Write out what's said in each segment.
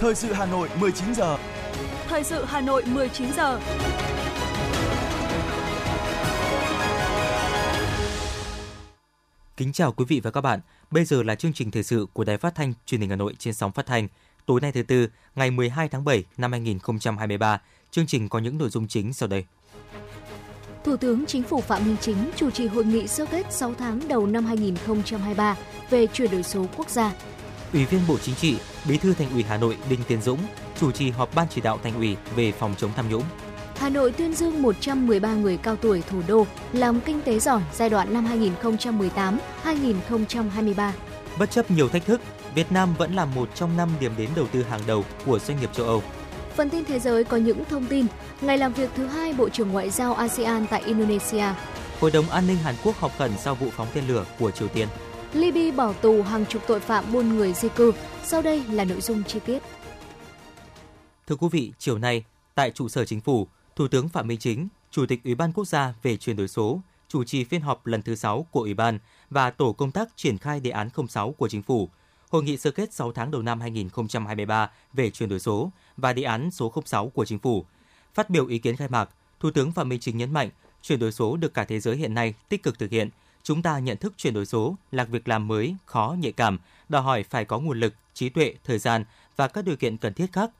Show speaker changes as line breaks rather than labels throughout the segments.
Thời sự Hà Nội 19 giờ.
Thời sự Hà Nội 19 giờ.
Kính chào quý vị và các bạn. Bây giờ là chương trình thời sự của Đài Phát thanh Truyền hình Hà Nội trên sóng phát thanh. Tối nay thứ tư, ngày 12 tháng 7 năm 2023. Chương trình có những nội dung chính sau đây.
Thủ tướng Chính phủ Phạm Minh Chính chủ trì hội nghị sơ kết 6 tháng đầu năm 2023 về chuyển đổi số quốc gia.
Ủy viên Bộ Chính trị, Bí thư Thành ủy Hà Nội Đinh Tiến Dũng chủ trì họp ban chỉ đạo Thành ủy về phòng chống tham nhũng.
Hà Nội tuyên dương 113 người cao tuổi thủ đô làm kinh tế giỏi giai đoạn năm 2018-2023.
Bất chấp nhiều thách thức, Việt Nam vẫn là một trong năm điểm đến đầu tư hàng đầu của doanh nghiệp châu Âu.
Phần tin thế giới có những thông tin. Ngày làm việc thứ hai Bộ trưởng Ngoại giao ASEAN tại Indonesia.
Hội đồng An ninh Hàn Quốc họp khẩn sau vụ phóng tên lửa của Triều Tiên.
Libya bỏ tù hàng chục tội phạm buôn người di cư. Sau đây là nội dung chi tiết.
Thưa quý vị, chiều nay, tại trụ sở chính phủ, Thủ tướng Phạm Minh Chính, Chủ tịch Ủy ban Quốc gia về chuyển đổi số, chủ trì phiên họp lần thứ 6 của Ủy ban và tổ công tác triển khai đề án 06 của Chính phủ, hội nghị sơ kết 6 tháng đầu năm 2023 về chuyển đổi số và đề án số 06 của Chính phủ. Phát biểu ý kiến khai mạc, Thủ tướng Phạm Minh Chính nhấn mạnh, chuyển đổi số được cả thế giới hiện nay tích cực thực hiện. Chúng ta nhận thức chuyển đổi số là việc làm mới, khó, nhạy cảm, đòi hỏi phải có nguồn lực, trí tuệ, thời gian và các điều kiện cần thiết khác.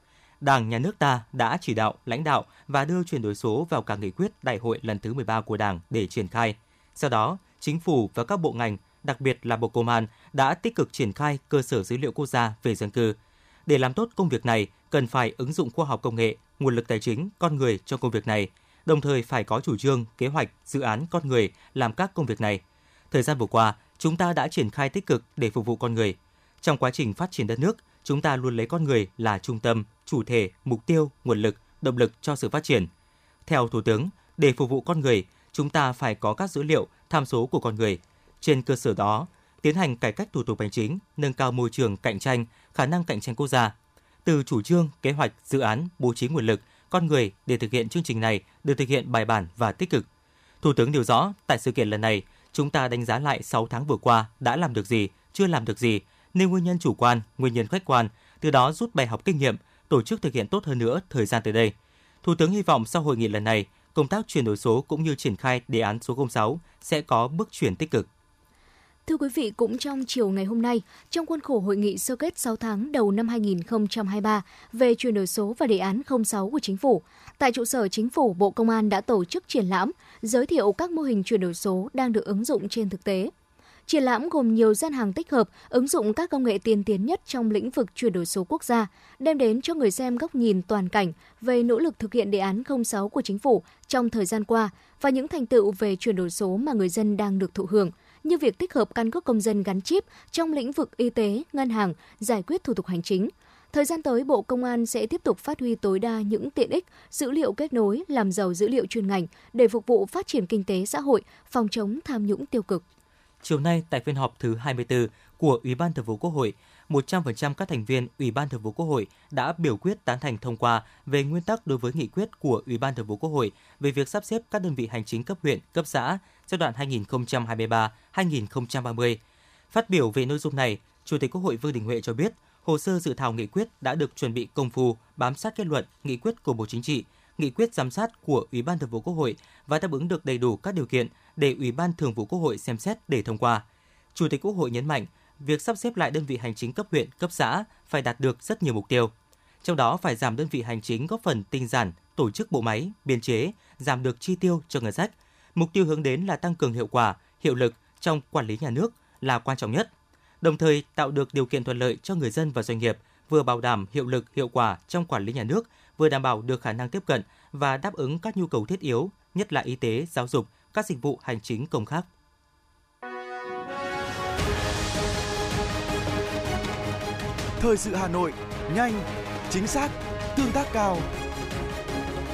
Đảng, Nhà nước ta đã chỉ đạo, lãnh đạo và đưa chuyển đổi số vào cả nghị quyết đại hội lần thứ 13 của Đảng để triển khai. Sau đó, Chính phủ và các bộ ngành, đặc biệt là Bộ Công an, đã tích cực triển khai cơ sở dữ liệu quốc gia về dân cư. Để làm tốt công việc này, cần phải ứng dụng khoa học công nghệ, nguồn lực tài chính, con người trong công việc này, đồng thời phải có chủ trương, kế hoạch, dự án con người làm các công việc này. Thời gian vừa qua, chúng ta đã triển khai tích cực để phục vụ con người. Trong quá trình phát triển đất nước, chúng ta luôn lấy con người là trung tâm, chủ thể, mục tiêu, nguồn lực, động lực cho sự phát triển. Theo Thủ tướng, để phục vụ con người, chúng ta phải có các dữ liệu, tham số của con người. Trên cơ sở đó, tiến hành cải cách thủ tục hành chính, nâng cao môi trường cạnh tranh, khả năng cạnh tranh quốc gia. Từ chủ trương, kế hoạch, dự án, bố trí nguồn lực, con người để thực hiện chương trình này được thực hiện bài bản và tích cực. Thủ tướng nêu rõ, tại sự kiện lần này, chúng ta đánh giá lại 6 tháng vừa qua đã làm được gì, chưa làm được gì, nêu nguyên nhân chủ quan, nguyên nhân khách quan, từ đó rút bài học kinh nghiệm, tổ chức thực hiện tốt hơn nữa thời gian tới đây. Thủ tướng hy vọng sau hội nghị lần này, công tác chuyển đổi số cũng như triển khai đề án số 06 sẽ có bước chuyển tích cực.
Thưa quý vị, cũng trong chiều ngày hôm nay, trong khuôn khổ hội nghị sơ kết 6 tháng đầu năm 2023 về chuyển đổi số và đề án 06 của Chính phủ, tại trụ sở Chính phủ, Bộ Công an đã tổ chức triển lãm, giới thiệu các mô hình chuyển đổi số đang được ứng dụng trên thực tế. Triển lãm gồm nhiều gian hàng tích hợp, ứng dụng các công nghệ tiên tiến nhất trong lĩnh vực chuyển đổi số quốc gia, đem đến cho người xem góc nhìn toàn cảnh về nỗ lực thực hiện đề án 06 của chính phủ trong thời gian qua và những thành tựu về chuyển đổi số mà người dân đang được thụ hưởng, như việc tích hợp căn cước công dân gắn chip trong lĩnh vực y tế, ngân hàng, giải quyết thủ tục hành chính. Thời gian tới, Bộ Công an sẽ tiếp tục phát huy tối đa những tiện ích, dữ liệu kết nối, làm giàu dữ liệu chuyên ngành để phục vụ phát triển kinh tế xã hội, phòng chống tham nhũng tiêu cực.
Chiều nay tại phiên họp thứ 24 của Ủy ban Thường vụ Quốc hội, 100% các thành viên Ủy ban Thường vụ Quốc hội đã biểu quyết tán thành thông qua về nguyên tắc đối với nghị quyết của Ủy ban Thường vụ Quốc hội về việc sắp xếp các đơn vị hành chính cấp huyện, cấp xã giai đoạn 2023-2030. Phát biểu về nội dung này, Chủ tịch Quốc hội Vương Đình Huệ cho biết, hồ sơ dự thảo nghị quyết đã được chuẩn bị công phu, bám sát kết luận, nghị quyết của Bộ Chính trị, nghị quyết giám sát của Ủy ban Thường vụ Quốc hội và đáp ứng được đầy đủ các điều kiện để Ủy ban Thường vụ Quốc hội xem xét để thông qua. Chủ tịch Quốc hội nhấn mạnh, việc sắp xếp lại đơn vị hành chính cấp huyện, cấp xã phải đạt được rất nhiều mục tiêu. Trong đó phải giảm đơn vị hành chính góp phần tinh giản, tổ chức bộ máy, biên chế, giảm được chi tiêu cho ngân sách. Mục tiêu hướng đến là tăng cường hiệu quả, hiệu lực trong quản lý nhà nước là quan trọng nhất. Đồng thời tạo được điều kiện thuận lợi cho người dân và doanh nghiệp, vừa bảo đảm hiệu lực, hiệu quả trong quản lý nhà nước, vừa đảm bảo được khả năng tiếp cận và đáp ứng các nhu cầu thiết yếu, nhất là y tế, giáo dục, các dịch vụ hành chính công khác.
Thời sự Hà Nội, nhanh, chính xác, tương tác cao.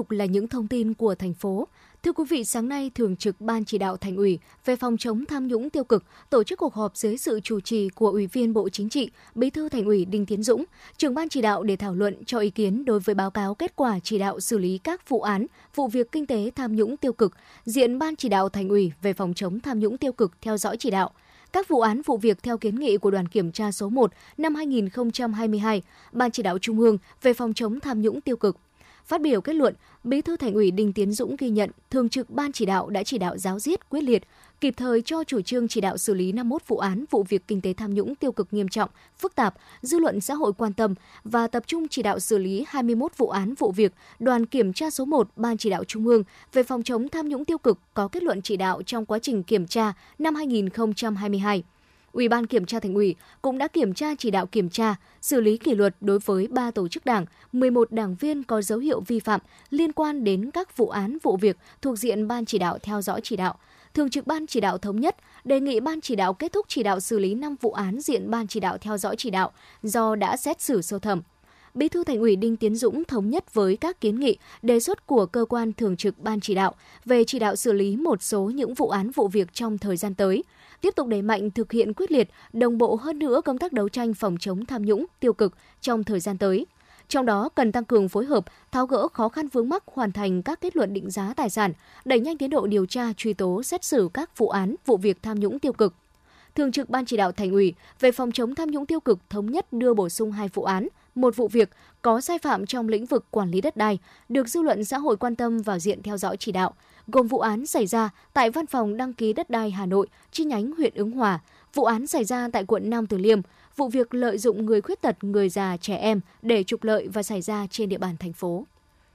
Tục là những thông tin của thành phố. Thưa quý vị, sáng nay, Thường trực Ban Chỉ đạo Thành ủy về phòng chống tham nhũng tiêu cực tổ chức cuộc họp dưới sự chủ trì của Ủy viên Bộ Chính trị, Bí thư Thành ủy Đinh Tiến Dũng, trưởng Ban Chỉ đạo để thảo luận cho ý kiến đối với báo cáo kết quả chỉ đạo xử lý các vụ án, vụ việc kinh tế tham nhũng tiêu cực, diện Ban Chỉ đạo Thành ủy về phòng chống tham nhũng tiêu cực theo dõi chỉ đạo các vụ án vụ việc theo kiến nghị của đoàn kiểm tra số 1 năm 2022, Ban chỉ đạo Trung ương về phòng chống tham nhũng tiêu cực Phát biểu kết luận, Bí thư Thành ủy Đinh Tiến Dũng ghi nhận thường trực ban chỉ đạo đã chỉ đạo giáo diết quyết liệt, kịp thời cho chủ trương chỉ đạo xử lý 51 vụ án vụ việc kinh tế tham nhũng tiêu cực nghiêm trọng, phức tạp, dư luận xã hội quan tâm và tập trung chỉ đạo xử lý 21 vụ án vụ việc đoàn kiểm tra số 1 Ban chỉ đạo Trung ương về phòng chống tham nhũng tiêu cực có kết luận chỉ đạo trong quá trình kiểm tra năm 2022. Ủy ban Kiểm tra Thành ủy cũng đã kiểm tra chỉ đạo kiểm tra, xử lý kỷ luật đối với 3 tổ chức đảng, 11 đảng viên có dấu hiệu vi phạm liên quan đến các vụ án vụ việc thuộc diện ban chỉ đạo theo dõi chỉ đạo. Thường trực ban chỉ đạo thống nhất đề nghị ban chỉ đạo kết thúc chỉ đạo xử lý 5 vụ án diện ban chỉ đạo theo dõi chỉ đạo do đã xét xử sơ thẩm. Bí thư Thành ủy Đinh Tiến Dũng thống nhất với các kiến nghị, đề xuất của cơ quan thường trực ban chỉ đạo về chỉ đạo xử lý một số những vụ án vụ việc trong thời gian tới – tiếp tục đẩy mạnh thực hiện quyết liệt, đồng bộ hơn nữa công tác đấu tranh phòng chống tham nhũng, tiêu cực trong thời gian tới. Trong đó cần tăng cường phối hợp, tháo gỡ khó khăn vướng mắc hoàn thành các kết luận định giá tài sản, đẩy nhanh tiến độ điều tra, truy tố, xét xử các vụ án, vụ việc tham nhũng tiêu cực. Thường trực Ban chỉ đạo Thành ủy về phòng chống tham nhũng tiêu cực thống nhất đưa bổ sung hai vụ án, một vụ việc có sai phạm trong lĩnh vực quản lý đất đai được dư luận xã hội quan tâm vào diện theo dõi chỉ đạo, gồm vụ án xảy ra tại Văn phòng đăng ký đất đai Hà Nội, chi nhánh huyện Ứng Hòa, vụ án xảy ra tại quận Nam Từ Liêm, vụ việc lợi dụng người khuyết tật, người già, trẻ em để trục lợi và xảy ra trên địa bàn thành phố.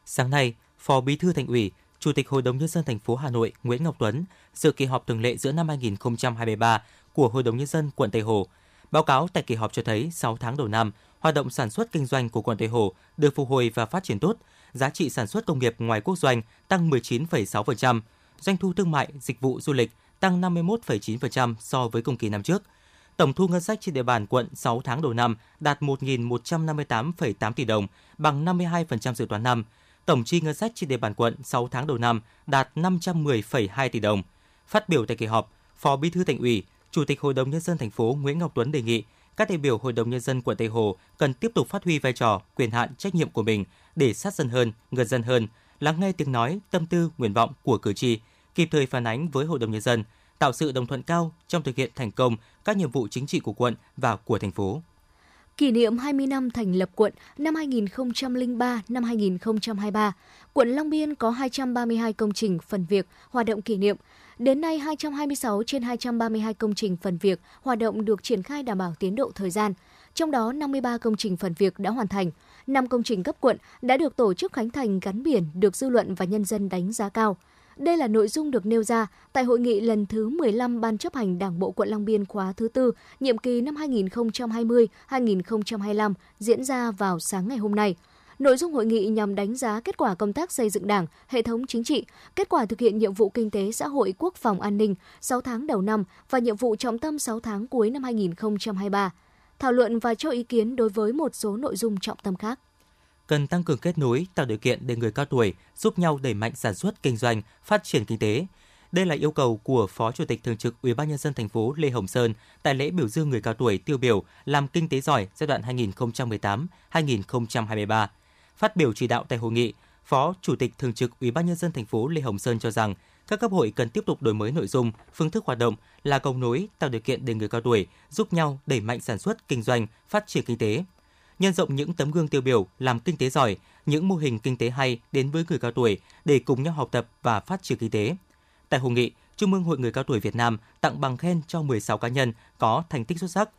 Sáng nay, Phó Bí thư Thành ủy, Chủ tịch Hội đồng nhân dân thành phố Hà Nội Nguyễn Ngọc Tuấn dự kỳ họp thường lệ giữa năm 2023 của Hội đồng nhân dân quận Tây Hồ. Báo cáo tại kỳ họp cho thấy 6 tháng đầu năm, hoạt động sản xuất kinh doanh của quận Tây Hồ được phục hồi và phát triển tốt, giá trị sản xuất công nghiệp ngoài quốc doanh tăng 19,6%, doanh thu thương mại, dịch vụ du lịch tăng 51,9% so với cùng kỳ năm trước. Tổng thu ngân sách trên địa bàn quận 6 tháng đầu năm đạt 1.158,8 tỷ đồng, bằng 52% dự toán năm. Tổng chi ngân sách trên địa bàn quận 6 tháng đầu năm đạt 510,2 tỷ đồng. Phát biểu tại kỳ họp, Phó Bí thư Thành ủy, Chủ tịch Hội đồng nhân dân thành phố Nguyễn Ngọc Tuấn đề nghị các đại biểu Hội đồng nhân dân quận Tây Hồ cần tiếp tục phát huy vai trò, quyền hạn, trách nhiệm của mình để sát dân hơn, gần dân hơn, lắng nghe tiếng nói, tâm tư, nguyện vọng của cử tri, kịp thời phản ánh với Hội đồng nhân dân, tạo sự đồng thuận cao trong thực hiện thành công các nhiệm vụ chính trị của quận và của thành phố.
Kỷ niệm 20 năm thành lập quận năm 2003 năm 2023, quận Long Biên có 232 công trình phần việc hoạt động kỷ niệm. Đến nay, 226 trên 232 công trình phần việc hoạt động được triển khai đảm bảo tiến độ thời gian. Trong đó, 53 công trình phần việc đã hoàn thành, 5 công trình cấp quận đã được tổ chức khánh thành gắn biển được dư luận và nhân dân đánh giá cao. Đây là nội dung được nêu ra tại hội nghị lần thứ 15 Ban chấp hành Đảng bộ quận Long Biên khóa thứ tư, nhiệm kỳ năm 2020-2025 diễn ra vào sáng ngày hôm nay. Nội dung hội nghị nhằm đánh giá kết quả công tác xây dựng Đảng, hệ thống chính trị, kết quả thực hiện nhiệm vụ kinh tế xã hội quốc phòng an ninh 6 tháng đầu năm và nhiệm vụ trọng tâm 6 tháng cuối năm 2023. Thảo luận và cho ý kiến đối với một số nội dung trọng tâm khác
cần tăng cường kết nối, tạo điều kiện để người cao tuổi giúp nhau đẩy mạnh sản xuất kinh doanh, phát triển kinh tế. Đây là yêu cầu của Phó Chủ tịch Thường trực Ủy ban nhân dân thành phố Lê Hồng Sơn tại lễ biểu dương người cao tuổi tiêu biểu làm kinh tế giỏi giai đoạn 2018-2023. Phát biểu chỉ đạo tại hội nghị, Phó Chủ tịch Thường trực Ủy ban nhân dân thành phố Lê Hồng Sơn cho rằng các cấp hội cần tiếp tục đổi mới nội dung, phương thức hoạt động là cầu nối, tạo điều kiện để người cao tuổi giúp nhau đẩy mạnh sản xuất, kinh doanh, phát triển kinh tế, nhân rộng những tấm gương tiêu biểu làm kinh tế giỏi, những mô hình kinh tế hay đến với người cao tuổi để cùng nhau học tập và phát triển kinh tế. Tại hội nghị, Trung ương Hội Người Cao Tuổi Việt Nam tặng bằng khen cho 16 cá nhân có thành tích xuất sắc.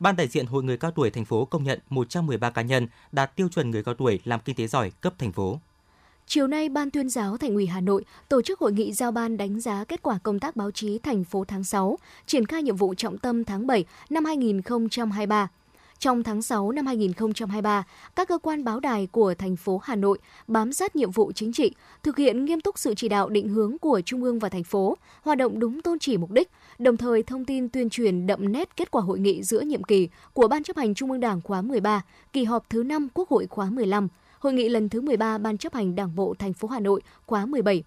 Ban đại diện Hội Người Cao Tuổi thành phố công nhận 113 cá nhân đạt tiêu chuẩn người cao tuổi làm kinh tế giỏi cấp thành phố.
Chiều nay, Ban tuyên giáo Thành ủy Hà Nội tổ chức hội nghị giao ban đánh giá kết quả công tác báo chí thành phố tháng 6, triển khai nhiệm vụ trọng tâm tháng 7 năm 2023. Trong tháng 6 năm 2023, các cơ quan báo đài của thành phố Hà Nội bám sát nhiệm vụ chính trị, thực hiện nghiêm túc sự chỉ đạo định hướng của Trung ương và thành phố, hoạt động đúng tôn chỉ mục đích, đồng thời thông tin tuyên truyền đậm nét kết quả hội nghị giữa nhiệm kỳ của Ban chấp hành Trung ương Đảng khóa 13, kỳ họp thứ 5 Quốc hội khóa 15, hội nghị lần thứ 13 Ban chấp hành Đảng bộ thành phố Hà Nội khóa 17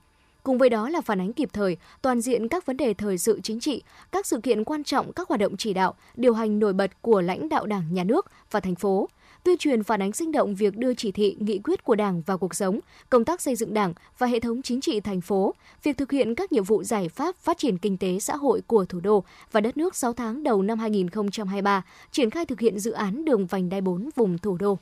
Cùng với đó là phản ánh kịp thời, toàn diện các vấn đề thời sự chính trị, các sự kiện quan trọng, các hoạt động chỉ đạo, điều hành nổi bật của lãnh đạo Đảng, Nhà nước và thành phố, tuyên truyền phản ánh sinh động việc đưa chỉ thị, nghị quyết của Đảng vào cuộc sống, công tác xây dựng Đảng và hệ thống chính trị thành phố, việc thực hiện các nhiệm vụ giải pháp phát triển kinh tế xã hội của thủ đô và đất nước 6 tháng đầu năm 2023, triển khai thực hiện dự án đường vành đai 4 vùng thủ đô.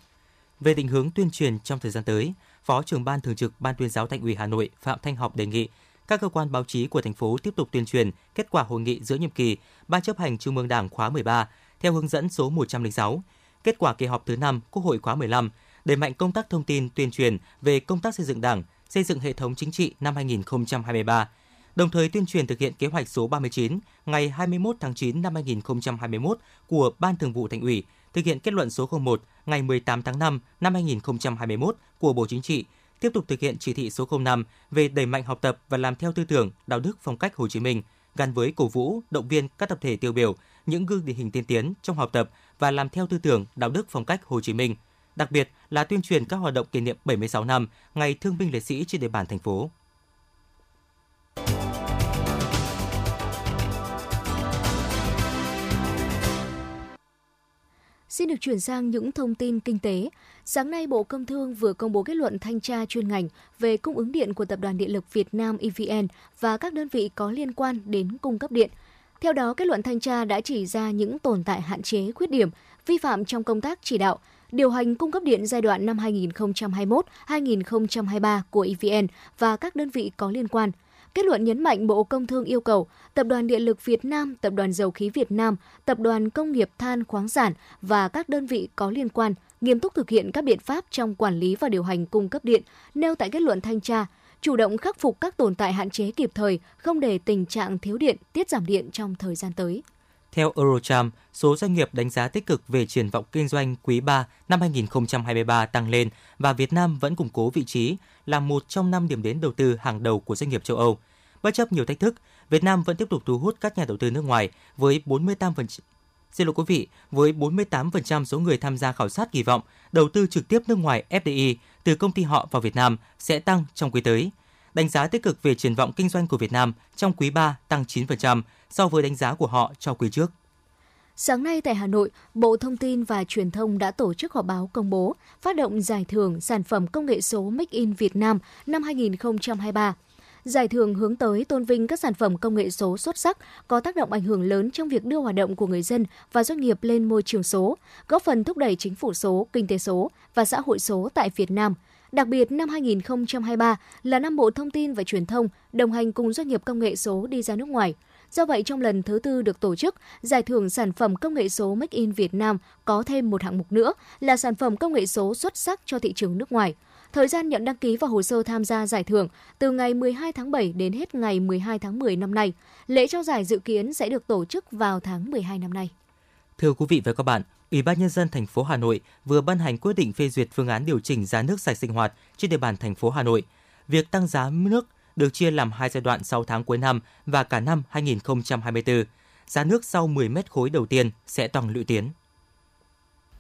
Về định hướng tuyên truyền trong thời gian tới, Phó trưởng ban thường trực Ban tuyên giáo Thành ủy Hà Nội Phạm Thanh Học đề nghị các cơ quan báo chí của thành phố tiếp tục tuyên truyền kết quả hội nghị giữa nhiệm kỳ Ban chấp hành Trung ương Đảng khóa 13 theo hướng dẫn số 106, kết quả kỳ họp thứ 5 Quốc hội khóa 15, đẩy mạnh công tác thông tin tuyên truyền về công tác xây dựng Đảng, xây dựng hệ thống chính trị năm 2023, đồng thời tuyên truyền thực hiện kế hoạch số 39 ngày 21 tháng 9 năm 2021 của Ban Thường vụ Thành ủy, thực hiện kết luận số 01 ngày 18 tháng 5 năm 2021 của Bộ Chính trị, tiếp tục thực hiện chỉ thị số 05 về đẩy mạnh học tập và làm theo tư tưởng, đạo đức phong cách Hồ Chí Minh, gắn với cổ vũ, động viên các tập thể tiêu biểu, những gương điển hình tiên tiến trong học tập và làm theo tư tưởng, đạo đức phong cách Hồ Chí Minh. Đặc biệt là tuyên truyền các hoạt động kỷ niệm 76 năm Ngày Thương binh Liệt sĩ trên địa bàn thành phố.
Xin được chuyển sang những thông tin kinh tế. Sáng nay, Bộ Công Thương vừa công bố kết luận thanh tra chuyên ngành về cung ứng điện của Tập đoàn Điện lực Việt Nam EVN và các đơn vị có liên quan đến cung cấp điện. Theo đó, kết luận thanh tra đã chỉ ra những tồn tại hạn chế, khuyết điểm, vi phạm trong công tác chỉ đạo, điều hành cung cấp điện giai đoạn năm 2021-2023 của EVN và các đơn vị có liên quan – Kết luận nhấn mạnh Bộ Công Thương yêu cầu Tập đoàn Điện lực Việt Nam, Tập đoàn Dầu khí Việt Nam, Tập đoàn Công nghiệp Than khoáng sản và các đơn vị có liên quan nghiêm túc thực hiện các biện pháp trong quản lý và điều hành cung cấp điện nêu tại kết luận thanh tra, chủ động khắc phục các tồn tại hạn chế kịp thời, không để tình trạng thiếu điện, tiết giảm điện trong thời gian tới.
Theo Eurocharm, số doanh nghiệp đánh giá tích cực về triển vọng kinh doanh quý 3 năm 2023 tăng lên và Việt Nam vẫn củng cố vị trí là một trong năm điểm đến đầu tư hàng đầu của doanh nghiệp châu Âu. Bất chấp nhiều thách thức, Việt Nam vẫn tiếp tục thu hút các nhà đầu tư nước ngoài với 48% Xin lỗi quý vị, với 48% số người tham gia khảo sát kỳ vọng đầu tư trực tiếp nước ngoài FDI từ công ty họ vào Việt Nam sẽ tăng trong quý tới. Đánh giá tích cực về triển vọng kinh doanh của Việt Nam trong quý 3 tăng 9% so với đánh giá của họ cho quý trước.
Sáng nay tại Hà Nội, Bộ Thông tin và Truyền thông đã tổ chức họp báo công bố phát động giải thưởng sản phẩm công nghệ số Make in Việt Nam năm 2023. Giải thưởng hướng tới tôn vinh các sản phẩm công nghệ số xuất sắc có tác động ảnh hưởng lớn trong việc đưa hoạt động của người dân và doanh nghiệp lên môi trường số, góp phần thúc đẩy chính phủ số, kinh tế số và xã hội số tại Việt Nam. Đặc biệt, năm 2023 là năm Bộ Thông tin và Truyền thông đồng hành cùng doanh nghiệp công nghệ số đi ra nước ngoài – Do vậy, trong lần thứ tư được tổ chức, giải thưởng sản phẩm công nghệ số Make in Việt Nam có thêm một hạng mục nữa là sản phẩm công nghệ số xuất sắc cho thị trường nước ngoài. Thời gian nhận đăng ký và hồ sơ tham gia giải thưởng từ ngày 12 tháng 7 đến hết ngày 12 tháng 10 năm nay. Lễ trao giải dự kiến sẽ được tổ chức vào tháng 12 năm nay.
Thưa quý vị và các bạn, Ủy ban nhân dân thành phố Hà Nội vừa ban hành quyết định phê duyệt phương án điều chỉnh giá nước sạch sinh hoạt trên địa bàn thành phố Hà Nội. Việc tăng giá nước được chia làm hai giai đoạn sau tháng cuối năm và cả năm 2024. Giá nước sau 10 mét khối đầu tiên sẽ tăng lũy tiến.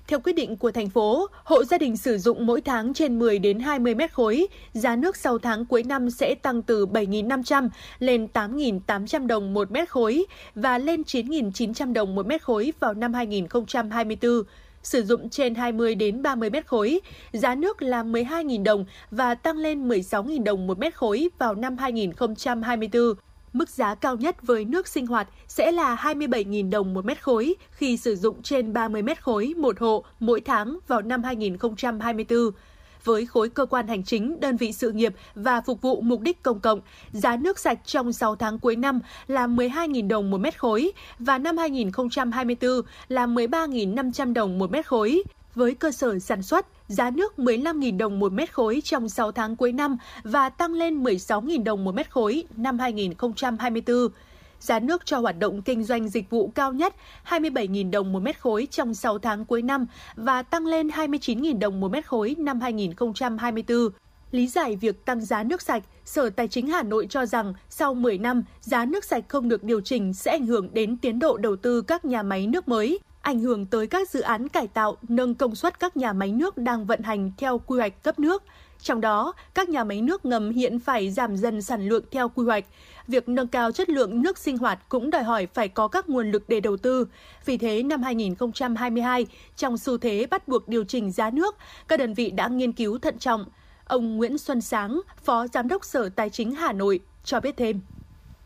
Theo quyết định của thành phố, hộ gia đình sử dụng mỗi tháng trên 10 đến 20 mét khối, giá nước sau tháng cuối năm sẽ tăng từ 7.500 lên 8.800 đồng một mét khối và lên 9.900 đồng một mét khối vào năm 2024 sử dụng trên 20 đến 30 mét khối, giá nước là 12.000 đồng và tăng lên 16.000 đồng một mét khối vào năm 2024. Mức giá cao nhất với nước sinh hoạt sẽ là 27.000 đồng một mét khối khi sử dụng trên 30 mét khối một hộ mỗi tháng vào năm 2024 với khối cơ quan hành chính, đơn vị sự nghiệp và phục vụ mục đích công cộng. Giá nước sạch trong 6 tháng cuối năm là 12.000 đồng một mét khối và năm 2024 là 13.500 đồng một mét khối. Với cơ sở sản xuất, giá nước 15.000 đồng một mét khối trong 6 tháng cuối năm và tăng lên 16.000 đồng một mét khối năm 2024 giá nước cho hoạt động kinh doanh dịch vụ cao nhất 27.000 đồng một mét khối trong 6 tháng cuối năm và tăng lên 29.000 đồng một mét khối năm 2024. Lý giải việc tăng giá nước sạch, Sở Tài chính Hà Nội cho rằng sau 10 năm, giá nước sạch không được điều chỉnh sẽ ảnh hưởng đến tiến độ đầu tư các nhà máy nước mới, ảnh hưởng tới các dự án cải tạo, nâng công suất các nhà máy nước đang vận hành theo quy hoạch cấp nước. Trong đó, các nhà máy nước ngầm hiện phải giảm dần sản lượng theo quy hoạch. Việc nâng cao chất lượng nước sinh hoạt cũng đòi hỏi phải có các nguồn lực để đầu tư. Vì thế, năm 2022, trong xu thế bắt buộc điều chỉnh giá nước, các đơn vị đã nghiên cứu thận trọng. Ông Nguyễn Xuân Sáng, Phó Giám đốc Sở Tài chính Hà Nội, cho biết thêm.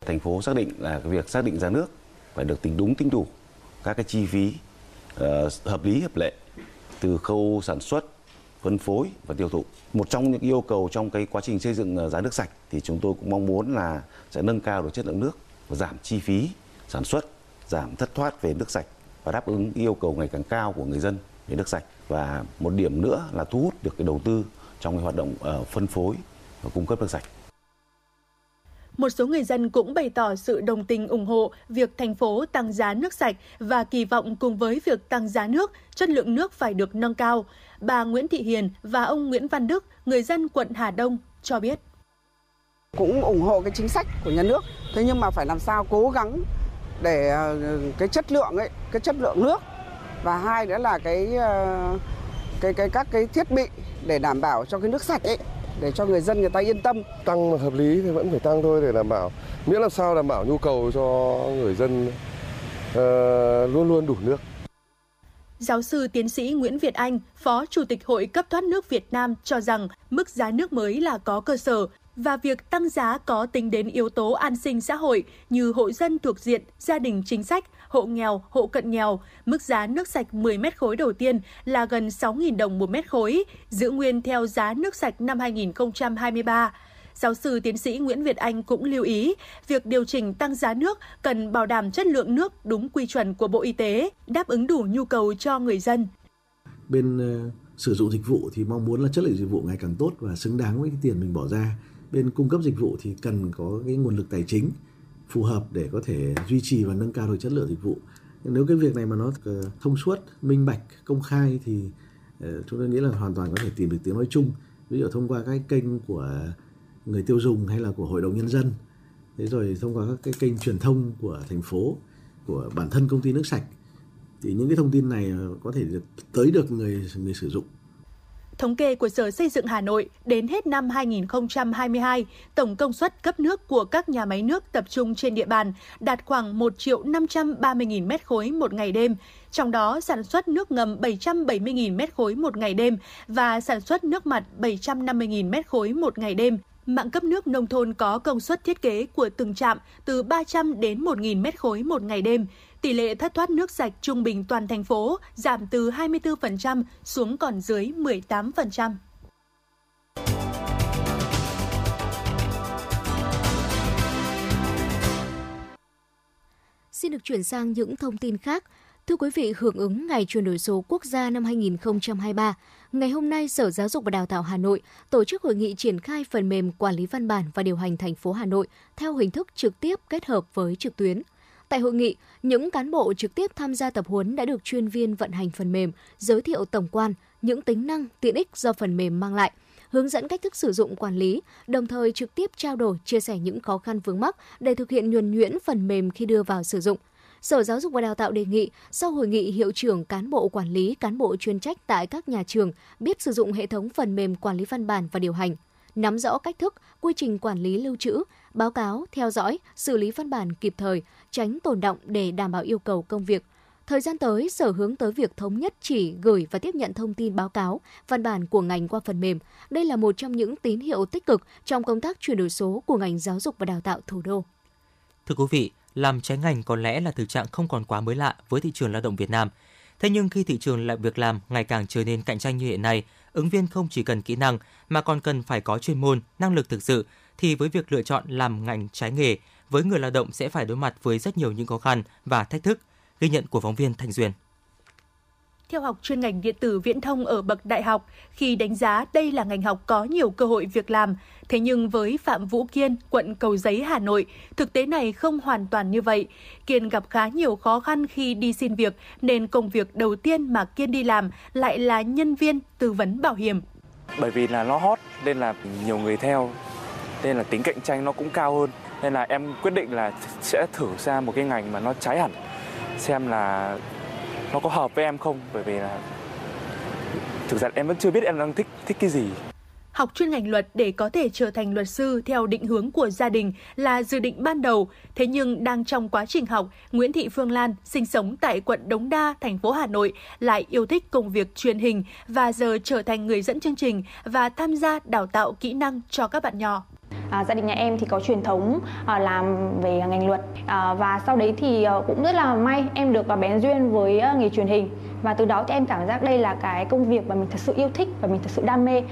Thành phố xác định là việc xác định giá nước phải được tính đúng tính đủ các cái chi phí uh, hợp lý hợp lệ từ khâu sản xuất phân phối và tiêu thụ. Một trong những yêu cầu trong cái quá trình xây dựng ờ, giá nước sạch thì chúng tôi cũng mong muốn là sẽ nâng cao được chất lượng nước và giảm chi phí sản xuất, giảm thất thoát về nước sạch và đáp ứng yêu cầu ngày càng cao của người dân về nước sạch. Và một điểm nữa là thu hút được cái đầu tư trong cái hoạt động ờ, phân phối và cung cấp nước sạch.
Một số người dân cũng bày tỏ sự đồng tình ủng hộ việc thành phố tăng giá nước sạch và kỳ vọng cùng với việc tăng giá nước, chất lượng nước phải được nâng cao. Bà Nguyễn Thị Hiền và ông Nguyễn Văn Đức, người dân quận Hà Đông, cho biết.
Cũng ủng hộ cái chính sách của nhà nước, thế nhưng mà phải làm sao cố gắng để ờ, cái chất lượng ấy, cái chất lượng nước và hai nữa là cái ờ, cái cái các cái thiết bị để đảm bảo cho cái nước sạch ấy để cho người dân người ta yên tâm.
Tăng hợp lý thì vẫn phải tăng thôi để đảm bảo. Miễn làm sao đảm bảo nhu cầu cho người dân uh, luôn luôn đủ nước.
Giáo sư tiến sĩ Nguyễn Việt Anh, Phó Chủ tịch Hội cấp thoát nước Việt Nam cho rằng mức giá nước mới là có cơ sở và việc tăng giá có tính đến yếu tố an sinh xã hội như hộ dân thuộc diện, gia đình chính sách, hộ nghèo, hộ cận nghèo, mức giá nước sạch 10 mét khối đầu tiên là gần 6.000 đồng một mét khối, giữ nguyên theo giá nước sạch năm 2023. Giáo sư tiến sĩ Nguyễn Việt Anh cũng lưu ý, việc điều chỉnh tăng giá nước cần bảo đảm chất lượng nước đúng quy chuẩn của Bộ Y tế, đáp ứng đủ nhu cầu cho người dân.
Bên uh, sử dụng dịch vụ thì mong muốn là chất lượng dịch vụ ngày càng tốt và xứng đáng với cái tiền mình bỏ ra. Bên cung cấp dịch vụ thì cần có cái nguồn lực tài chính phù hợp để có thể duy trì và nâng cao được chất lượng dịch vụ nếu cái việc này mà nó ờ, thông suốt minh bạch công khai thì ờ, chúng tôi nghĩ là hoàn toàn có thể tìm được tiếng nói chung ví dụ thông qua các kênh của người tiêu dùng hay là của hội đồng nhân dân thế rồi thông qua các cái kênh truyền thông của thành phố của bản thân công ty nước sạch thì những cái thông tin này có thể tới được người người sử dụng
Thống kê của Sở Xây dựng Hà Nội, đến hết năm 2022, tổng công suất cấp nước của các nhà máy nước tập trung trên địa bàn đạt khoảng 1 triệu 530 nghìn mét khối một ngày đêm, trong đó sản xuất nước ngầm 770 nghìn mét khối một ngày đêm và sản xuất nước mặt 750 nghìn mét khối một ngày đêm. Mạng cấp nước nông thôn có công suất thiết kế của từng trạm từ 300 đến 1.000 mét khối một ngày đêm. Tỷ lệ thất thoát nước sạch trung bình toàn thành phố giảm từ 24% xuống còn dưới 18%.
Xin được chuyển sang những thông tin khác. Thưa quý vị, hưởng ứng Ngày chuyển đổi số quốc gia năm 2023, ngày hôm nay Sở Giáo dục và Đào tạo Hà Nội tổ chức hội nghị triển khai phần mềm quản lý văn bản và điều hành thành phố Hà Nội theo hình thức trực tiếp kết hợp với trực tuyến. Tại hội nghị, những cán bộ trực tiếp tham gia tập huấn đã được chuyên viên vận hành phần mềm giới thiệu tổng quan những tính năng, tiện ích do phần mềm mang lại, hướng dẫn cách thức sử dụng quản lý, đồng thời trực tiếp trao đổi, chia sẻ những khó khăn vướng mắc để thực hiện nhuần nhuyễn phần mềm khi đưa vào sử dụng. Sở Giáo dục và Đào tạo đề nghị sau hội nghị hiệu trưởng cán bộ quản lý, cán bộ chuyên trách tại các nhà trường biết sử dụng hệ thống phần mềm quản lý văn bản và điều hành, nắm rõ cách thức, quy trình quản lý lưu trữ, báo cáo, theo dõi, xử lý văn bản kịp thời, tránh tồn động để đảm bảo yêu cầu công việc. Thời gian tới, Sở hướng tới việc thống nhất chỉ gửi và tiếp nhận thông tin báo cáo, văn bản của ngành qua phần mềm. Đây là một trong những tín hiệu tích cực trong công tác chuyển đổi số của ngành giáo dục và đào tạo thủ đô.
Thưa quý vị, làm trái ngành có lẽ là thực trạng không còn quá mới lạ với thị trường lao động Việt Nam. Thế nhưng khi thị trường lại việc làm ngày càng trở nên cạnh tranh như hiện nay, ứng viên không chỉ cần kỹ năng mà còn cần phải có chuyên môn, năng lực thực sự thì với việc lựa chọn làm ngành trái nghề, với người lao động sẽ phải đối mặt với rất nhiều những khó khăn và thách thức. Ghi nhận của phóng viên Thành Duyên
theo học chuyên ngành điện tử viễn thông ở bậc đại học khi đánh giá đây là ngành học có nhiều cơ hội việc làm. Thế nhưng với Phạm Vũ Kiên, quận Cầu Giấy, Hà Nội, thực tế này không hoàn toàn như vậy. Kiên gặp khá nhiều khó khăn khi đi xin việc nên công việc đầu tiên mà Kiên đi làm lại là nhân viên tư vấn bảo hiểm.
Bởi vì là nó hot nên là nhiều người theo nên là tính cạnh tranh nó cũng cao hơn nên là em quyết định là sẽ thử ra một cái ngành mà nó trái hẳn xem là nó có hợp với em không bởi vì là thực ra em vẫn chưa biết em đang thích thích cái gì
Học chuyên ngành luật để có thể trở thành luật sư theo định hướng của gia đình là dự định ban đầu. Thế nhưng đang trong quá trình học, Nguyễn Thị Phương Lan sinh sống tại quận Đống Đa, thành phố Hà Nội lại yêu thích công việc truyền hình và giờ trở thành người dẫn chương trình và tham gia đào tạo kỹ năng cho các bạn nhỏ.
À, gia đình nhà em thì có truyền thống à, làm về ngành luật à, và sau đấy thì à, cũng rất là may em được à, bén duyên với à, nghề truyền hình và từ đó thì em cảm giác đây là cái công việc mà mình thật sự yêu thích và mình thật sự đam mê.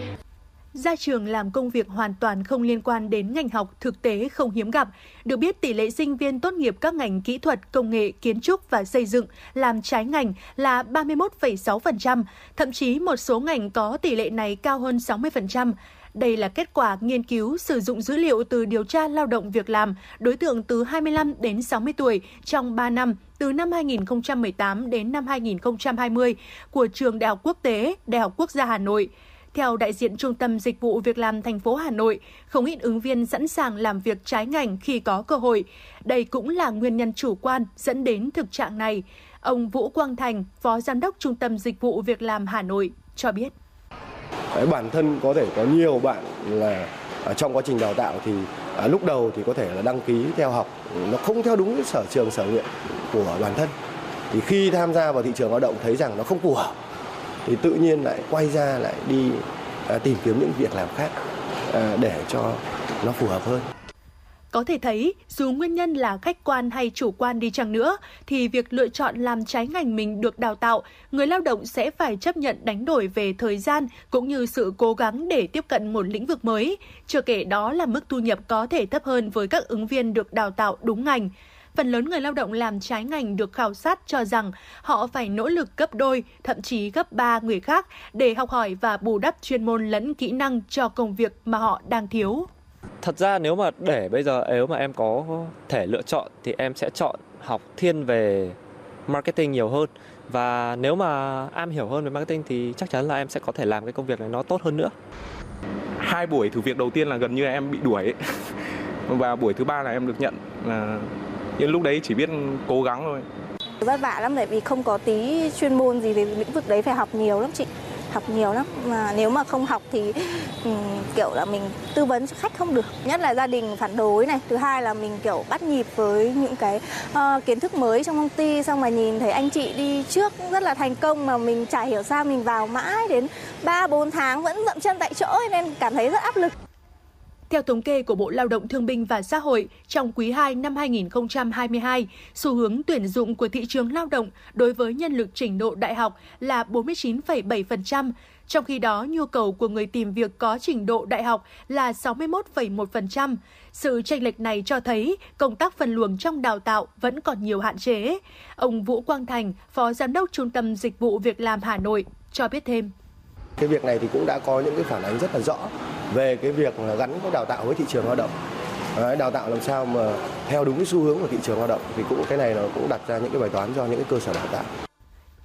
Ra trường làm công việc hoàn toàn không liên quan đến ngành học thực tế không hiếm gặp. Được biết tỷ lệ sinh viên tốt nghiệp các ngành kỹ thuật, công nghệ, kiến trúc và xây dựng làm trái ngành là 31,6%, thậm chí một số ngành có tỷ lệ này cao hơn 60%. Đây là kết quả nghiên cứu sử dụng dữ liệu từ điều tra lao động việc làm đối tượng từ 25 đến 60 tuổi trong 3 năm từ năm 2018 đến năm 2020 của Trường Đại học Quốc tế, Đại học Quốc gia Hà Nội. Theo đại diện Trung tâm Dịch vụ Việc làm thành phố Hà Nội, không ít ứng viên sẵn sàng làm việc trái ngành khi có cơ hội. Đây cũng là nguyên nhân chủ quan dẫn đến thực trạng này. Ông Vũ Quang Thành, Phó Giám đốc Trung tâm Dịch vụ Việc làm Hà Nội cho biết.
Đấy, bản thân có thể có nhiều bạn là ở trong quá trình đào tạo thì à, lúc đầu thì có thể là đăng ký theo học nó không theo đúng sở trường sở nguyện của bản thân thì khi tham gia vào thị trường lao động thấy rằng nó không phù hợp thì tự nhiên lại quay ra lại đi à, tìm kiếm những việc làm khác à, để cho nó phù hợp hơn.
Có thể thấy, dù nguyên nhân là khách quan hay chủ quan đi chăng nữa, thì việc lựa chọn làm trái ngành mình được đào tạo, người lao động sẽ phải chấp nhận đánh đổi về thời gian cũng như sự cố gắng để tiếp cận một lĩnh vực mới. Chưa kể đó là mức thu nhập có thể thấp hơn với các ứng viên được đào tạo đúng ngành. Phần lớn người lao động làm trái ngành được khảo sát cho rằng họ phải nỗ lực gấp đôi, thậm chí gấp ba người khác để học hỏi và bù đắp chuyên môn lẫn kỹ năng cho công việc mà họ đang thiếu.
Thật ra nếu mà để bây giờ nếu mà em có thể lựa chọn thì em sẽ chọn học thiên về marketing nhiều hơn và nếu mà am hiểu hơn về marketing thì chắc chắn là em sẽ có thể làm cái công việc này nó tốt hơn nữa.
Hai buổi thử việc đầu tiên là gần như em bị đuổi ấy. và buổi thứ ba là em được nhận là nhưng lúc đấy chỉ biết cố gắng thôi.
Vất vả lắm bởi vì không có tí chuyên môn gì về lĩnh vực đấy phải học nhiều lắm chị học nhiều lắm. Mà nếu mà không học thì um, kiểu là mình tư vấn cho khách không được. Nhất là gia đình phản đối này. Thứ hai là mình kiểu bắt nhịp với những cái uh, kiến thức mới trong công ty xong mà nhìn thấy anh chị đi trước rất là thành công mà mình chả hiểu sao mình vào mãi đến 3 4 tháng vẫn dậm chân tại chỗ nên cảm thấy rất áp lực
theo thống kê của Bộ Lao động Thương binh và Xã hội, trong quý 2 năm 2022, xu hướng tuyển dụng của thị trường lao động đối với nhân lực trình độ đại học là 49,7%, trong khi đó nhu cầu của người tìm việc có trình độ đại học là 61,1%. Sự chênh lệch này cho thấy công tác phân luồng trong đào tạo vẫn còn nhiều hạn chế. Ông Vũ Quang Thành, Phó Giám đốc Trung tâm Dịch vụ Việc làm Hà Nội, cho biết thêm.
Cái việc này thì cũng đã có những cái phản ánh rất là rõ về cái việc gắn cái đào tạo với thị trường lao động. Đấy, đào tạo làm sao mà theo đúng cái xu hướng của thị trường lao động thì cũng cái này nó cũng đặt ra những cái bài toán cho những cái cơ sở đào tạo.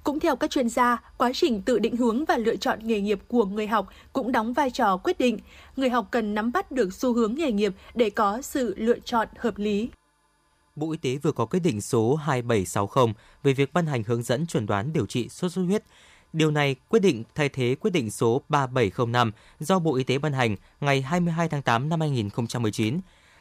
Cũng theo các chuyên gia, quá trình tự định hướng và lựa chọn nghề nghiệp của người học cũng đóng vai trò quyết định. Người học cần nắm bắt được xu hướng nghề nghiệp để có sự lựa chọn hợp lý.
Bộ Y tế vừa có quyết định số 2760 về việc ban hành hướng dẫn chuẩn đoán điều trị sốt xuất huyết Điều này quyết định thay thế quyết định số 3705 do Bộ Y tế ban hành ngày 22 tháng 8 năm 2019.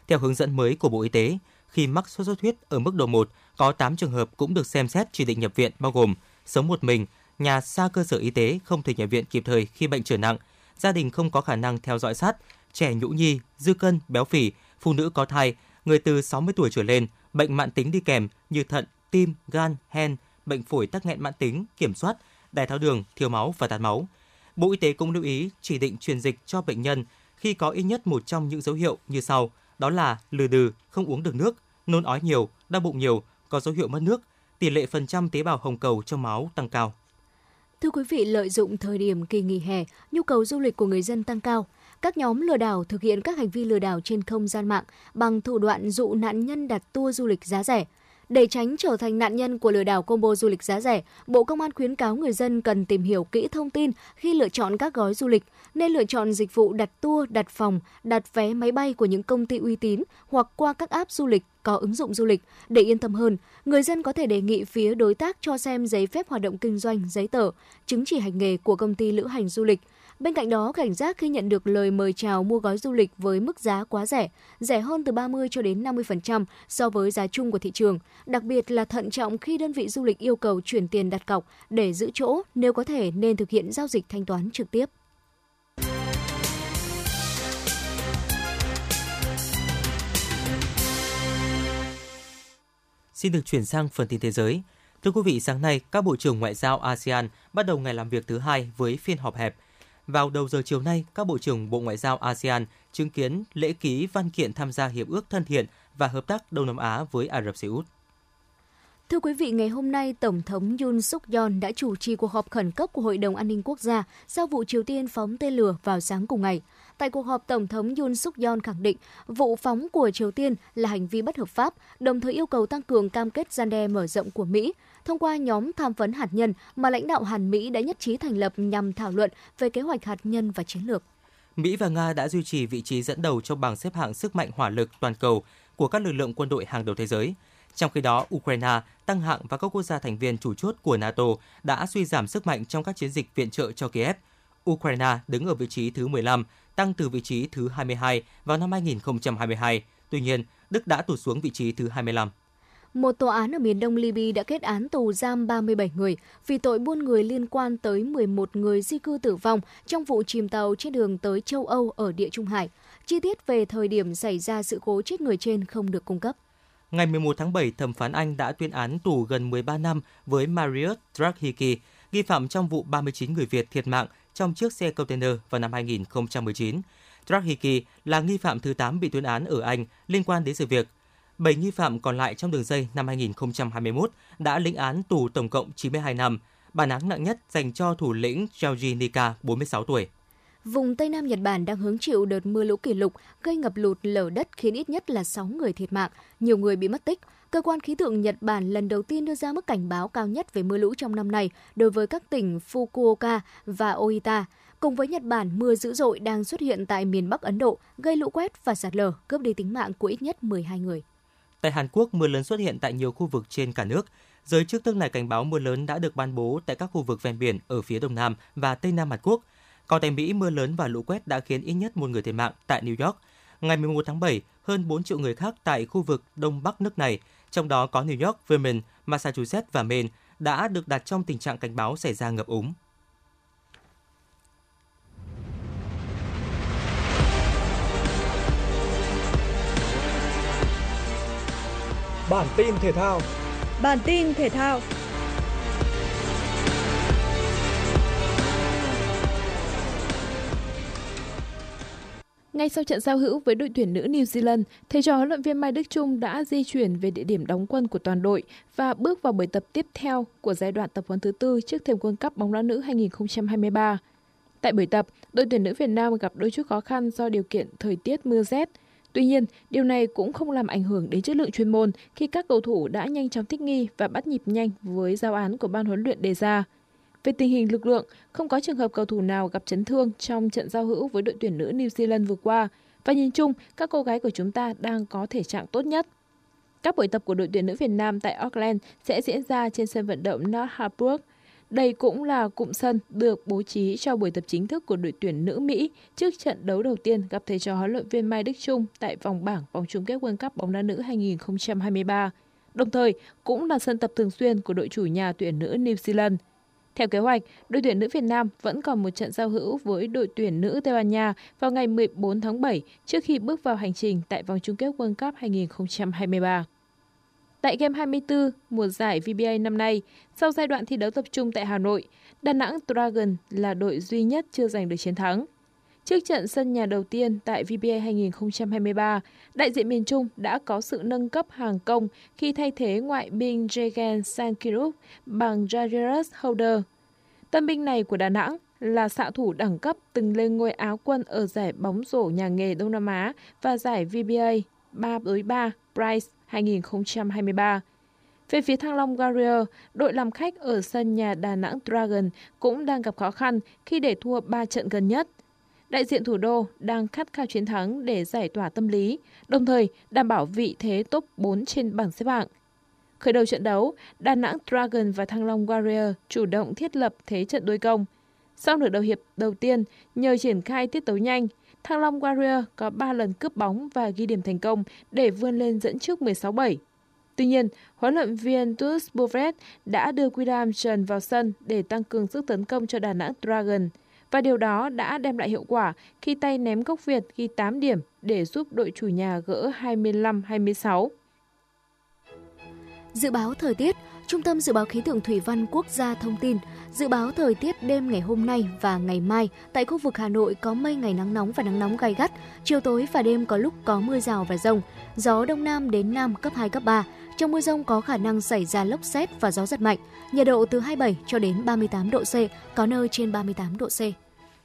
Theo hướng dẫn mới của Bộ Y tế, khi mắc sốt xuất huyết ở mức độ 1, có 8 trường hợp cũng được xem xét chỉ định nhập viện bao gồm sống một mình, nhà xa cơ sở y tế không thể nhập viện kịp thời khi bệnh trở nặng, gia đình không có khả năng theo dõi sát, trẻ nhũ nhi, dư cân, béo phì, phụ nữ có thai, người từ 60 tuổi trở lên, bệnh mạng tính đi kèm như thận, tim, gan, hen, bệnh phổi tắc nghẽn mãn tính, kiểm soát, đái tháo đường, thiếu máu và tạt máu. Bộ Y tế cũng lưu ý chỉ định truyền dịch cho bệnh nhân khi có ít nhất một trong những dấu hiệu như sau, đó là lừ đừ, không uống được nước, nôn ói nhiều, đau bụng nhiều, có dấu hiệu mất nước, tỷ lệ phần trăm tế bào hồng cầu trong máu tăng cao.
Thưa quý vị, lợi dụng thời điểm kỳ nghỉ hè, nhu cầu du lịch của người dân tăng cao. Các nhóm lừa đảo thực hiện các hành vi lừa đảo trên không gian mạng bằng thủ đoạn dụ nạn nhân đặt tour du lịch giá rẻ. Để tránh trở thành nạn nhân của lừa đảo combo du lịch giá rẻ, Bộ Công an khuyến cáo người dân cần tìm hiểu kỹ thông tin khi lựa chọn các gói du lịch, nên lựa chọn dịch vụ đặt tour, đặt phòng, đặt vé máy bay của những công ty uy tín hoặc qua các app du lịch có ứng dụng du lịch. Để yên tâm hơn, người dân có thể đề nghị phía đối tác cho xem giấy phép hoạt động kinh doanh, giấy tờ, chứng chỉ hành nghề của công ty lữ hành du lịch. Bên cạnh đó, cảnh giác khi nhận được lời mời chào mua gói du lịch với mức giá quá rẻ, rẻ hơn từ 30 cho đến 50% so với giá chung của thị trường. Đặc biệt là thận trọng khi đơn vị du lịch yêu cầu chuyển tiền đặt cọc để giữ chỗ, nếu có thể nên thực hiện giao dịch thanh toán trực tiếp.
Xin được chuyển sang phần tin thế giới. Thưa quý vị, sáng nay, các bộ trưởng ngoại giao ASEAN bắt đầu ngày làm việc thứ hai với phiên họp hẹp. Vào đầu giờ chiều nay, các bộ trưởng Bộ Ngoại giao ASEAN chứng kiến lễ ký văn kiện tham gia hiệp ước thân thiện và hợp tác Đông Nam Á với Ả Rập Xê Út.
Thưa quý vị, ngày hôm nay, Tổng thống Yoon suk yeol đã chủ trì cuộc họp khẩn cấp của Hội đồng An ninh Quốc gia sau vụ Triều Tiên phóng tên lửa vào sáng cùng ngày. Tại cuộc họp, Tổng thống Yoon suk yeol khẳng định vụ phóng của Triều Tiên là hành vi bất hợp pháp, đồng thời yêu cầu tăng cường cam kết gian đe mở rộng của Mỹ thông qua nhóm tham vấn hạt nhân mà lãnh đạo Hàn Mỹ đã nhất trí thành lập nhằm thảo luận về kế hoạch hạt nhân và chiến lược.
Mỹ và Nga đã duy trì vị trí dẫn đầu trong bảng xếp hạng sức mạnh hỏa lực toàn cầu của các lực lượng quân đội hàng đầu thế giới. Trong khi đó, Ukraine tăng hạng và các quốc gia thành viên chủ chốt của NATO đã suy giảm sức mạnh trong các chiến dịch viện trợ cho Kiev. Ukraine đứng ở vị trí thứ 15, tăng từ vị trí thứ 22 vào năm 2022. Tuy nhiên, Đức đã tụt xuống vị trí thứ 25.
Một tòa án ở miền đông Libya đã kết án tù giam 37 người vì tội buôn người liên quan tới 11 người di cư tử vong trong vụ chìm tàu trên đường tới châu Âu ở Địa Trung Hải. Chi tiết về thời điểm xảy ra sự cố chết người trên không được cung cấp.
Ngày 11 tháng 7, thẩm phán Anh đã tuyên án tù gần 13 năm với Marius Draghici, nghi phạm trong vụ 39 người Việt thiệt mạng trong chiếc xe container vào năm 2019. Draghici là nghi phạm thứ 8 bị tuyên án ở Anh liên quan đến sự việc. 7 nghi phạm còn lại trong đường dây năm 2021 đã lĩnh án tù tổng cộng 92 năm. Bản án nặng nhất dành cho thủ lĩnh Georgi Nika, 46 tuổi.
Vùng Tây Nam Nhật Bản đang hứng chịu đợt mưa lũ kỷ lục gây ngập lụt lở đất khiến ít nhất là 6 người thiệt mạng, nhiều người bị mất tích. Cơ quan khí tượng Nhật Bản lần đầu tiên đưa ra mức cảnh báo cao nhất về mưa lũ trong năm nay đối với các tỉnh Fukuoka và Oita. Cùng với Nhật Bản, mưa dữ dội đang xuất hiện tại miền Bắc Ấn Độ, gây lũ quét và sạt lở, cướp đi tính mạng của ít nhất 12 người.
Tại Hàn Quốc, mưa lớn xuất hiện tại nhiều khu vực trên cả nước. Giới chức nước này cảnh báo mưa lớn đã được ban bố tại các khu vực ven biển ở phía đông nam và tây nam Hàn Quốc. Còn tại Mỹ, mưa lớn và lũ quét đã khiến ít nhất một người thiệt mạng tại New York. Ngày 11 tháng 7, hơn 4 triệu người khác tại khu vực đông bắc nước này, trong đó có New York, Vermont, Massachusetts và Maine, đã được đặt trong tình trạng cảnh báo xảy ra ngập úng.
Bản tin thể thao.
Bản tin thể thao.
Ngay sau trận giao hữu với đội tuyển nữ New Zealand, thầy trò huấn luyện viên Mai Đức Chung đã di chuyển về địa điểm đóng quân của toàn đội và bước vào buổi tập tiếp theo của giai đoạn tập huấn thứ tư trước thềm World Cup bóng đá nữ 2023. Tại buổi tập, đội tuyển nữ Việt Nam gặp đôi chút khó khăn do điều kiện thời tiết mưa rét. Tuy nhiên, điều này cũng không làm ảnh hưởng đến chất lượng chuyên môn khi các cầu thủ đã nhanh chóng thích nghi và bắt nhịp nhanh với giao án của ban huấn luyện đề ra. Về tình hình lực lượng, không có trường hợp cầu thủ nào gặp chấn thương trong trận giao hữu với đội tuyển nữ New Zealand vừa qua và nhìn chung, các cô gái của chúng ta đang có thể trạng tốt nhất. Các buổi tập của đội tuyển nữ Việt Nam tại Auckland sẽ diễn ra trên sân vận động North Harbour. Đây cũng là cụm sân được bố trí cho buổi tập chính thức của đội tuyển nữ Mỹ trước trận đấu đầu tiên gặp thầy trò huấn luyện viên Mai Đức Chung tại vòng bảng vòng chung kết World Cup bóng đá nữ 2023. Đồng thời, cũng là sân tập thường xuyên của đội chủ nhà tuyển nữ New Zealand. Theo kế hoạch, đội tuyển nữ Việt Nam vẫn còn một trận giao hữu với đội tuyển nữ Tây Ban Nha vào ngày 14 tháng 7 trước khi bước vào hành trình tại vòng chung kết World Cup 2023. Tại game 24 mùa giải VBA năm nay, sau giai đoạn thi đấu tập trung tại Hà Nội, Đà Nẵng Dragon là đội duy nhất chưa giành được chiến thắng. Trước trận sân nhà đầu tiên tại VBA 2023, đại diện miền Trung đã có sự nâng cấp hàng công khi thay thế ngoại binh Jagan Sankiruk bằng Jairus Holder. Tân binh này của Đà Nẵng là xạ thủ đẳng cấp từng lên ngôi áo quân ở giải bóng rổ nhà nghề Đông Nam Á và giải VBA 3 đối 3 Price 2023. Về phía Thăng Long Warrior, đội làm khách ở sân nhà Đà Nẵng Dragon cũng đang gặp khó khăn khi để thua 3 trận gần nhất – đại diện thủ đô đang khát khao chiến thắng để giải tỏa tâm lý, đồng thời đảm bảo vị thế top 4 trên bảng xếp hạng. Khởi đầu trận đấu, Đà Nẵng Dragon và Thăng Long Warrior chủ động thiết lập thế trận đối công. Sau nửa đầu hiệp đầu tiên, nhờ triển khai tiết tấu nhanh, Thăng Long Warrior có 3 lần cướp bóng và ghi điểm thành công để vươn lên dẫn trước 16-7. Tuy nhiên, huấn luyện viên Tus Bovret đã đưa William Trần vào sân để tăng cường sức tấn công cho Đà Nẵng Dragon. Và điều đó đã đem lại hiệu quả khi tay ném gốc Việt ghi 8 điểm để giúp đội chủ nhà gỡ 25-26.
Dự báo thời tiết, Trung tâm Dự báo Khí tượng Thủy văn Quốc gia thông tin, dự báo thời tiết đêm ngày hôm nay và ngày mai tại khu vực Hà Nội có mây ngày nắng nóng và nắng nóng gai gắt, chiều tối và đêm có lúc có mưa rào và rông, gió đông nam đến nam cấp 2, cấp 3. Trong mưa rông có khả năng xảy ra lốc xét và gió giật mạnh, nhiệt độ từ 27 cho đến 38 độ C, có nơi trên 38 độ C.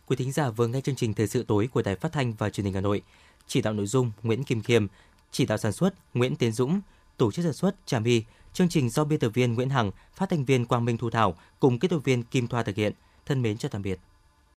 Quý thính giả vừa nghe chương trình Thời sự tối của Đài Phát thanh và Truyền hình Hà Nội. Chỉ đạo nội dung Nguyễn Kim Khiêm, chỉ đạo sản xuất Nguyễn Tiến Dũng, tổ chức sản xuất Trà My, chương trình do biên tập viên Nguyễn Hằng, phát thanh viên Quang Minh Thu Thảo cùng kỹ thuật viên Kim Thoa thực hiện. Thân mến chào tạm biệt.